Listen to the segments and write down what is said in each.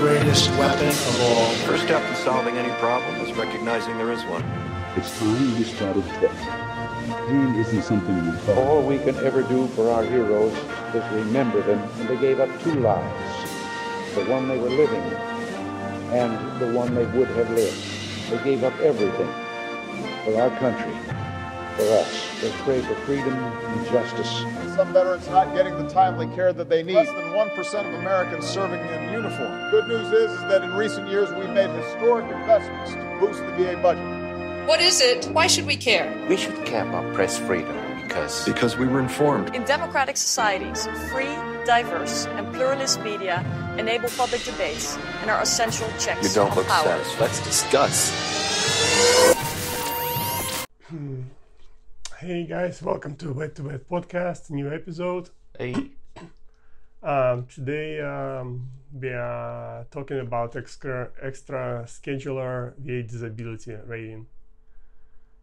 greatest weapon of all. First step in solving any problem is recognizing there is one. It's time we started talking. Pain isn't something we thought. All we can ever do for our heroes is remember them, and they gave up two lives the one they were living and the one they would have lived. They gave up everything for our country, for us. They pray for freedom and justice. Some veterans not getting the timely care that they need. Less than 1% of Americans serving in uniform. Good news is, is that in recent years we've made historic investments to boost the VA budget. What is it? Why should we care? We should care about press freedom because Because we were informed. In democratic societies, free, diverse, and pluralist media enable public debates and are essential checks you don't look power. satisfied. Let's discuss. Hey guys, welcome to Wet to Wet podcast, new episode. Hey, Um, today um, we are talking about extra extra schedular VA disability rating.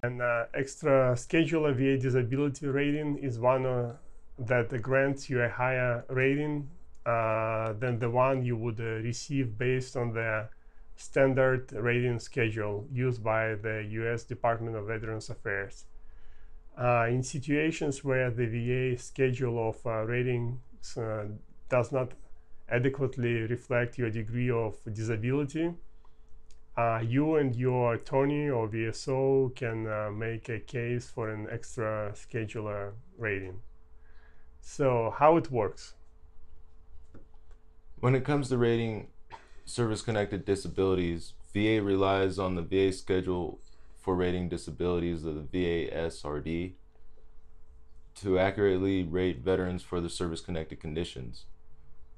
And uh, extra schedular VA disability rating is one uh, that grants you a higher rating uh, than the one you would uh, receive based on the standard rating schedule used by the U.S. Department of Veterans Affairs. Uh, in situations where the VA schedule of uh, ratings uh, does not adequately reflect your degree of disability, uh, you and your attorney or VSO can uh, make a case for an extra schedular rating. So, how it works? When it comes to rating service connected disabilities, VA relies on the VA schedule for rating disabilities of the VA SRD to accurately rate veterans for their service connected conditions.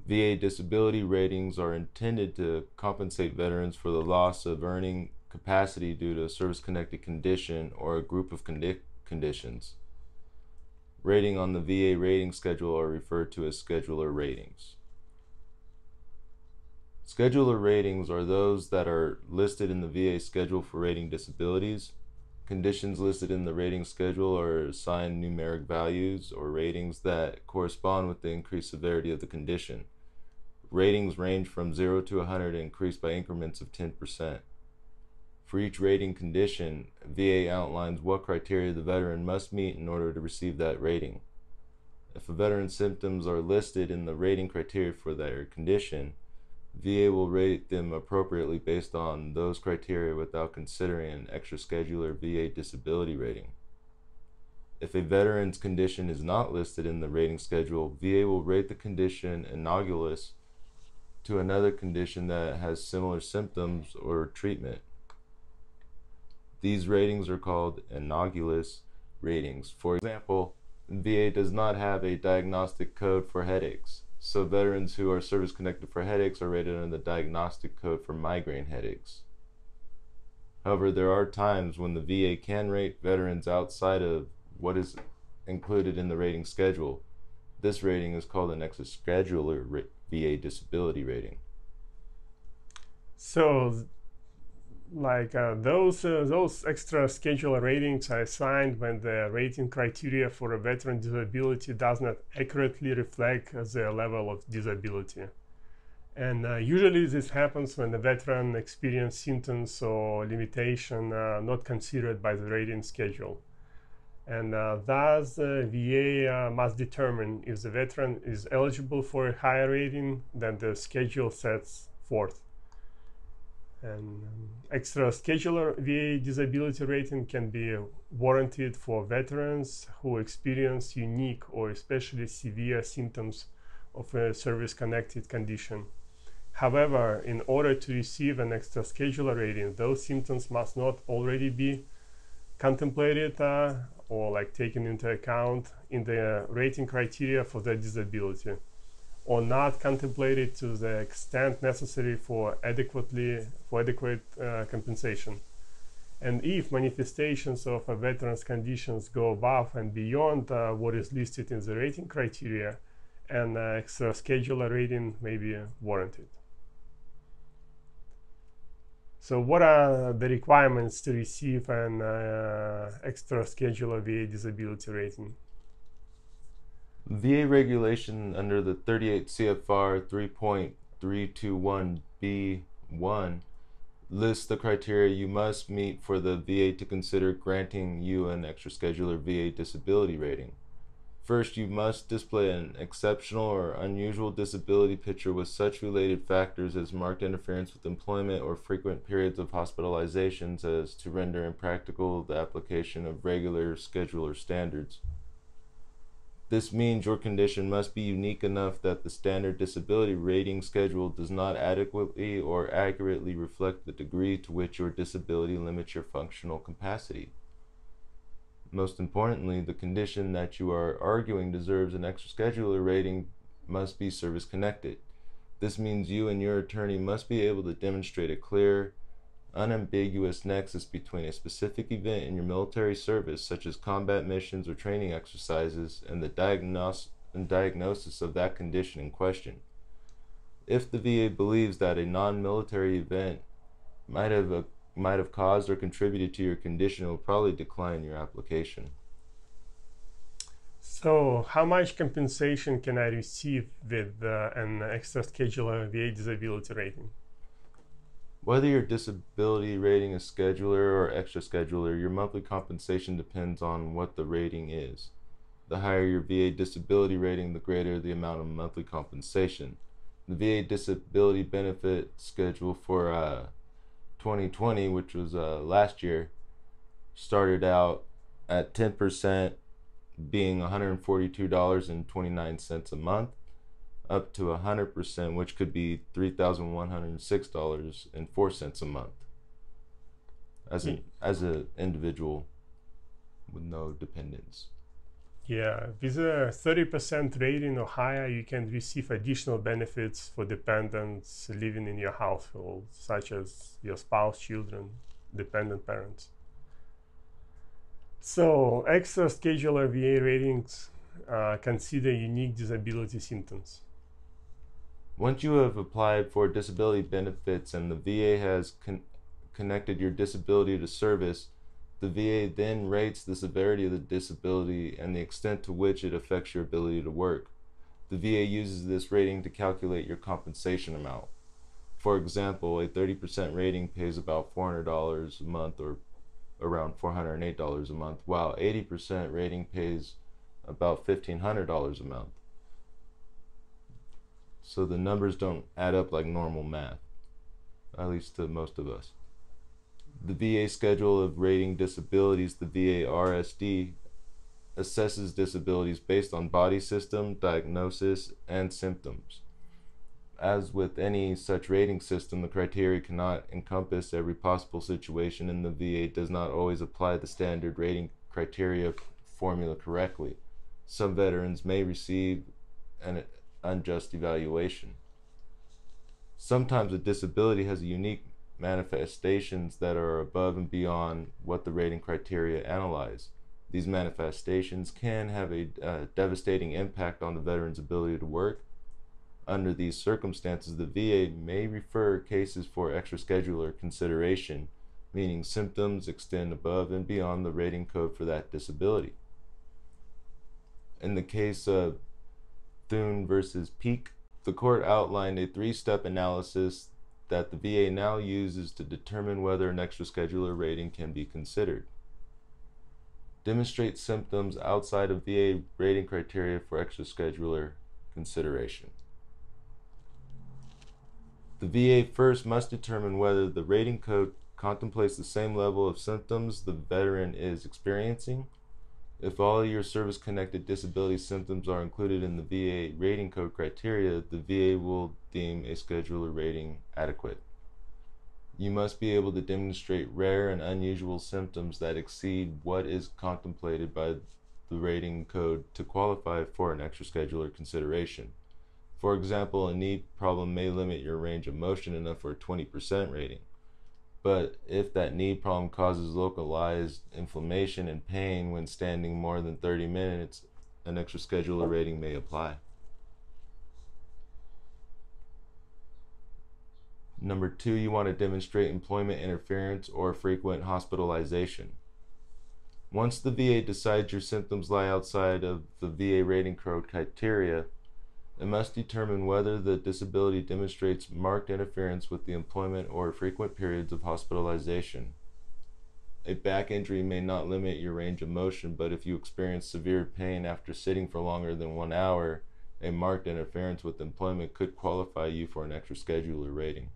VA disability ratings are intended to compensate veterans for the loss of earning capacity due to a service connected condition or a group of condi- conditions. Rating on the VA rating schedule are referred to as schedular ratings. Schedular ratings are those that are listed in the VA schedule for rating disabilities. Conditions listed in the rating schedule are assigned numeric values or ratings that correspond with the increased severity of the condition. Ratings range from 0 to 100 and increase by increments of 10%. For each rating condition, VA outlines what criteria the veteran must meet in order to receive that rating. If a veteran's symptoms are listed in the rating criteria for their condition, VA will rate them appropriately based on those criteria without considering an extra schedular VA disability rating. If a veteran's condition is not listed in the rating schedule, VA will rate the condition analogous to another condition that has similar symptoms or treatment. These ratings are called analogous ratings. For example, VA does not have a diagnostic code for headaches. So veterans who are service connected for headaches are rated under the diagnostic code for migraine headaches. However, there are times when the VA can rate veterans outside of what is included in the rating schedule. This rating is called an extra schedular ra- VA disability rating. So, like uh, those uh, those extra schedular ratings are assigned when the rating criteria for a veteran disability does not accurately reflect the level of disability. And uh, usually this happens when the veteran experiences symptoms or limitation uh, not considered by the rating schedule. And uh, thus, the VA uh, must determine if the veteran is eligible for a higher rating than the schedule sets forth. And um, extra schedular VA disability rating can be warranted for veterans who experience unique or especially severe symptoms of a service connected condition. However, in order to receive an extra schedular rating, those symptoms must not already be contemplated uh, or like taken into account in the rating criteria for the disability or not contemplated to the extent necessary for adequately for adequate uh, compensation. And if manifestations of a veteran's conditions go above and beyond uh, what is listed in the rating criteria, an uh, extra schedular rating may be warranted. So, what are the requirements to receive an uh, extra schedular VA disability rating? VA regulation under the 38 CFR 321B1 lists the criteria you must meet for the VA to consider granting you an extra schedular VA disability rating. First, you must display an exceptional or unusual disability picture with such related factors as marked interference with employment or frequent periods of hospitalizations as to render impractical the application of regular schedular standards. This means your condition must be unique enough that the standard disability rating schedule does not adequately or accurately reflect the degree to which your disability limits your functional capacity. Most importantly, the condition that you are arguing deserves an extra schedular rating must be service connected. This means you and your attorney must be able to demonstrate a clear, unambiguous nexus between a specific event in your military service, such as combat missions or training exercises, and the diagnos- and diagnosis of that condition in question. If the VA believes that a non military event might have, a, might have caused or contributed to your condition, it will probably decline your application. So, how much compensation can I receive with uh, an extra schedular VA disability rating? Whether your disability rating is schedular or extra schedular, your monthly compensation depends on what the rating is. The higher your VA disability rating, the greater the amount of monthly compensation. The VA disability benefit schedule for uh, 2020, which was uh, last year, started out at 10% being $142.29 a month up to 100%, which could be $3,106.04 a month as an as an individual with no dependents. Yeah, with a 30% rating or higher, you can receive additional benefits for dependents living in your household, such as your spouse, children, dependent parents. So, extra schedular VA ratings uh, consider unique disability symptoms. Once you have applied for disability benefits and the VA has con- connected your disability to service, the VA then rates the severity of the disability and the extent to which it affects your ability to work. The VA uses this rating to calculate your compensation amount. For example, a 30% rating pays about $400 a month or around $408 a month, while 80% rating pays about $1,500 a month. So the numbers don't add up like normal math, at least to most of us. The VA schedule of rating disabilities, the VA RSD, assesses disabilities based on body system, diagnosis, and symptoms. As with any such rating system, the criteria cannot encompass every possible situation, and the VA does not always apply the standard rating criteria formula correctly. Some veterans may receive an unjust evaluation. Sometimes a disability has unique manifestations that are above and beyond what the rating criteria analyze. These manifestations can have a uh, devastating impact on the veteran's ability to work. Under these circumstances, the VA may refer cases for extra schedular consideration, meaning symptoms extend above and beyond the rating code for that disability. In the case of Thun versus Peake, the court outlined a three step analysis that the VA now uses to determine whether an extra schedular rating can be considered. Demonstrate symptoms outside of VA rating criteria for extra schedular consideration. The VA first must determine whether the rating code contemplates the same level of symptoms the veteran is experiencing if all your service connected disability symptoms are included in the VA rating code criteria, the VA will deem a schedular rating adequate. You must be able to demonstrate rare and unusual symptoms that exceed what is contemplated by the rating code to qualify for an extra schedular consideration. For example, a knee problem may limit your range of motion enough for a 20% rating. But if that knee problem causes localized inflammation and pain when standing more than 30 minutes, an extra schedular rating may apply. Number two, you want to demonstrate employment interference or frequent hospitalization. Once the VA decides your symptoms lie outside of the VA rating code criteria, It must determine whether the disability demonstrates marked interference with the employment or frequent periods of hospitalization. A back injury may not limit your range of motion, but if you experience severe pain after sitting for longer than one hour, a marked interference with employment could qualify you for an extra schedular rating.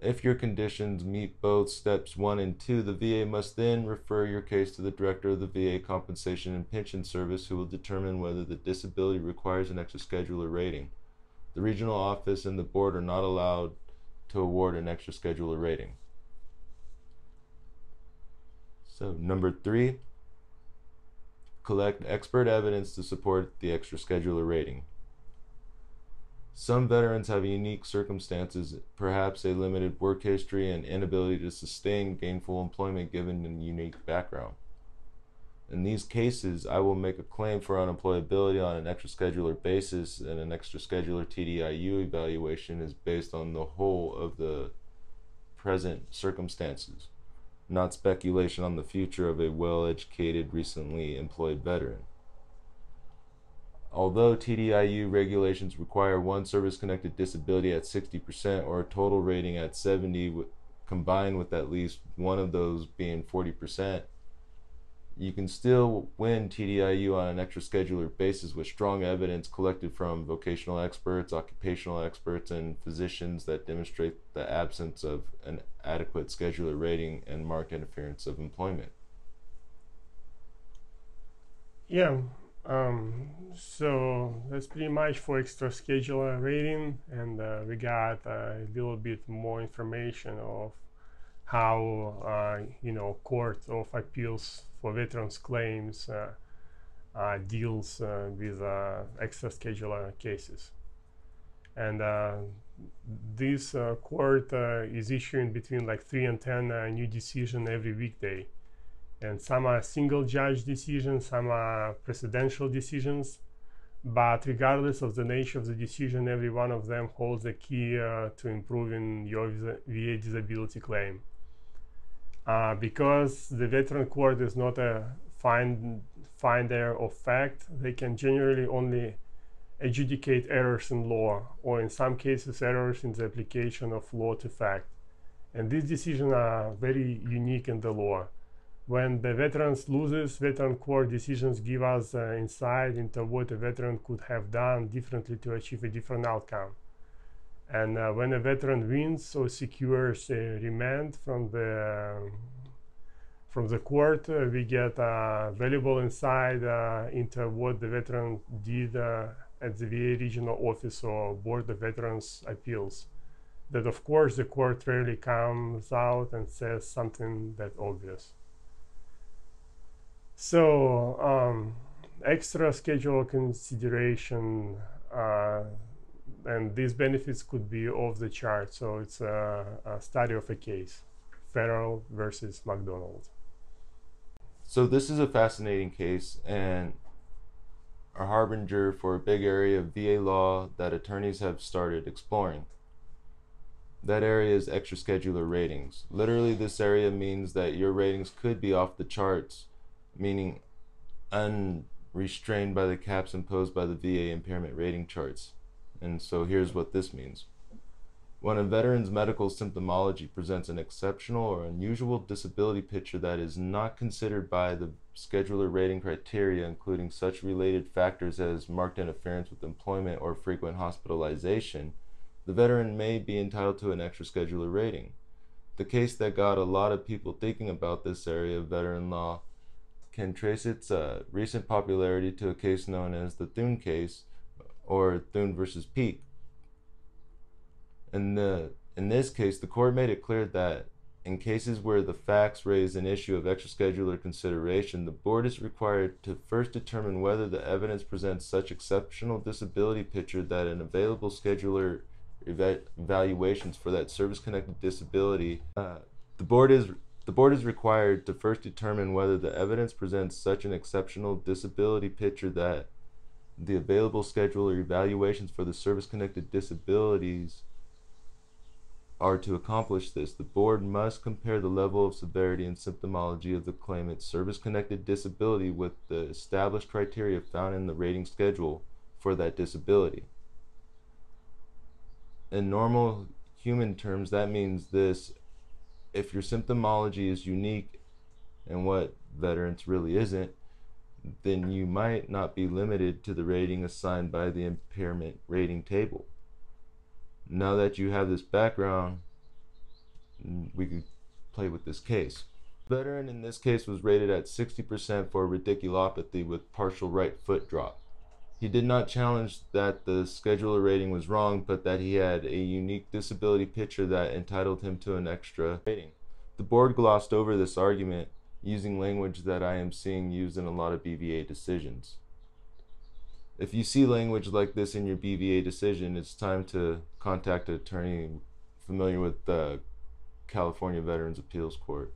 If your conditions meet both steps one and two, the VA must then refer your case to the director of the VA Compensation and Pension Service, who will determine whether the disability requires an extra schedular rating. The regional office and the board are not allowed to award an extra schedular rating. So, number three, collect expert evidence to support the extra schedular rating. Some veterans have unique circumstances, perhaps a limited work history and inability to sustain gainful employment given a unique background. In these cases, I will make a claim for unemployability on an extra schedular basis, and an extra schedular TDIU evaluation is based on the whole of the present circumstances, not speculation on the future of a well educated, recently employed veteran. Although TDIU regulations require one service connected disability at 60% or a total rating at 70 combined with at least one of those being 40%, you can still win TDIU on an extra schedular basis with strong evidence collected from vocational experts, occupational experts, and physicians that demonstrate the absence of an adequate schedular rating and marked interference of employment. Yeah, um, so that's pretty much for extra schedular rating, and uh, we got a little bit more information of how uh, you know Court of Appeals for Veterans Claims uh, uh deals uh, with uh, extra schedular cases, and this court is issuing between like three and ten new decision every weekday and some are single judge decisions, some are precedential decisions. But regardless of the nature of the decision, every one of them holds a key uh, to improving your VA disability claim. Uh, because the veteran court is not a find, finder of fact, they can generally only adjudicate errors in law, or in some cases, errors in the application of law to fact. And these decisions are very unique in the law when the veterans loses, veteran court decisions give us uh, insight into what a veteran could have done differently to achieve a different outcome. And uh, when a veteran wins or secures a remand from the um, from the court, uh, we get uh, valuable insight uh, into what the veteran did uh, at the VA regional office or board of veterans appeals. That of course the court rarely comes out and says something that obvious. So um, extra schedule consideration uh, and these benefits could be off the chart. So it's a, a study of a case, federal versus McDonald. So this is a fascinating case and a harbinger for a big area of VA law that attorneys have started exploring. That area is extra schedular ratings. Literally, this area means that your ratings could be off the charts meaning unrestrained by the caps imposed by the VA impairment rating charts. And so here's what this means. When a veteran's medical symptomology presents an exceptional or unusual disability picture that is not considered by the schedular rating criteria, including such related factors as marked interference with employment or frequent hospitalization, the veteran may be entitled to an extra schedular rating. The case that got a lot of people thinking about this area of veteran law can trace its uh, recent popularity to a case known as the Thun case, or Thun versus Peake. In, the, in this case, the court made it clear that in cases where the facts raise an issue of extraschedular consideration, the board is required to first determine whether the evidence presents such exceptional disability picture that an available schedular eva- evaluations for that service-connected disability. Uh, the board is the board is required to first determine whether the evidence presents such an exceptional disability picture that the available schedule or evaluations for the service connected disabilities are to accomplish this. The board must compare the level of severity and symptomology of the claimant's service connected disability with the established criteria found in the rating schedule for that disability. In normal human terms, that means this if your symptomology is unique and what veterans really isn't, then you might not be limited to the rating assigned by the impairment rating table. Now that you have this background, we could play with this case. Veteran in this case was rated at 60% for radiculopathy with partial right foot drop. He did not challenge that the schedular rating was wrong, but that he had a unique disability picture that entitled him to an extra rating. The board glossed over this argument using language that I am seeing used in a lot of BVA decisions. If you see language like this in your BVA decision, it's time to contact an attorney familiar with the California Veterans Appeals Court.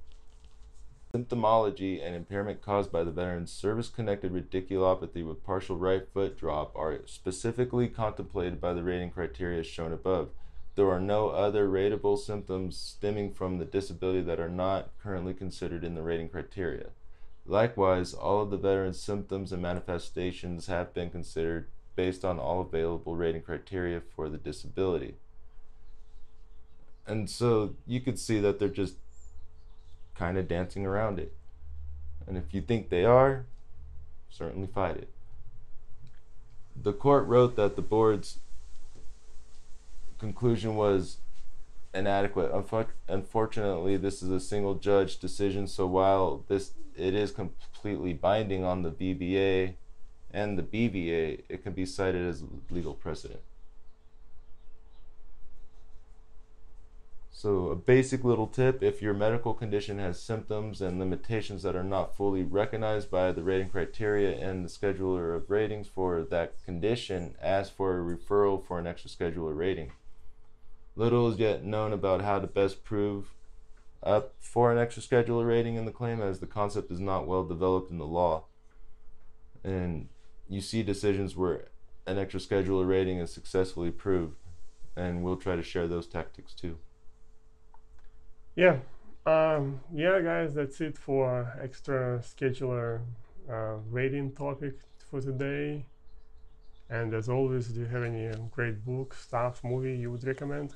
Symptomology and impairment caused by the veteran's service-connected radiculopathy with partial right foot drop are specifically contemplated by the rating criteria shown above. There are no other rateable symptoms stemming from the disability that are not currently considered in the rating criteria. Likewise, all of the veteran's symptoms and manifestations have been considered based on all available rating criteria for the disability. And so you could see that they're just kind of dancing around it. And if you think they are, certainly fight it. The court wrote that the board's conclusion was inadequate. Unfortunately, this is a single judge decision, so while this it is completely binding on the VBA and the BVA, it can be cited as legal precedent. So a basic little tip, if your medical condition has symptoms and limitations that are not fully recognized by the rating criteria and the scheduler of ratings for that condition, ask for a referral for an extra schedular rating. Little is yet known about how to best prove up for an extra schedular rating in the claim as the concept is not well developed in the law. And you see decisions where an extra schedular rating is successfully proved, and we'll try to share those tactics too. Yeah, um, yeah, guys, that's it for extra schedular uh, rating topic for today. And as always, do you have any great book, stuff, movie you would recommend?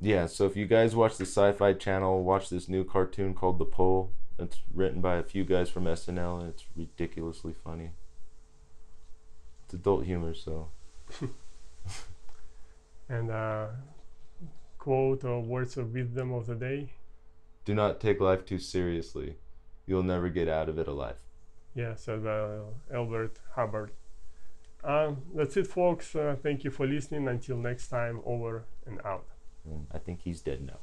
Yeah, so if you guys watch the Sci-Fi Channel, watch this new cartoon called The pole It's written by a few guys from SNL, and it's ridiculously funny. It's adult humor, so. and uh, quote or words of wisdom of the day? Do not take life too seriously. You'll never get out of it alive. Yeah, said uh, Elbert Hubbard. Um, that's it, folks. Uh, thank you for listening. Until next time, over and out. I think he's dead now.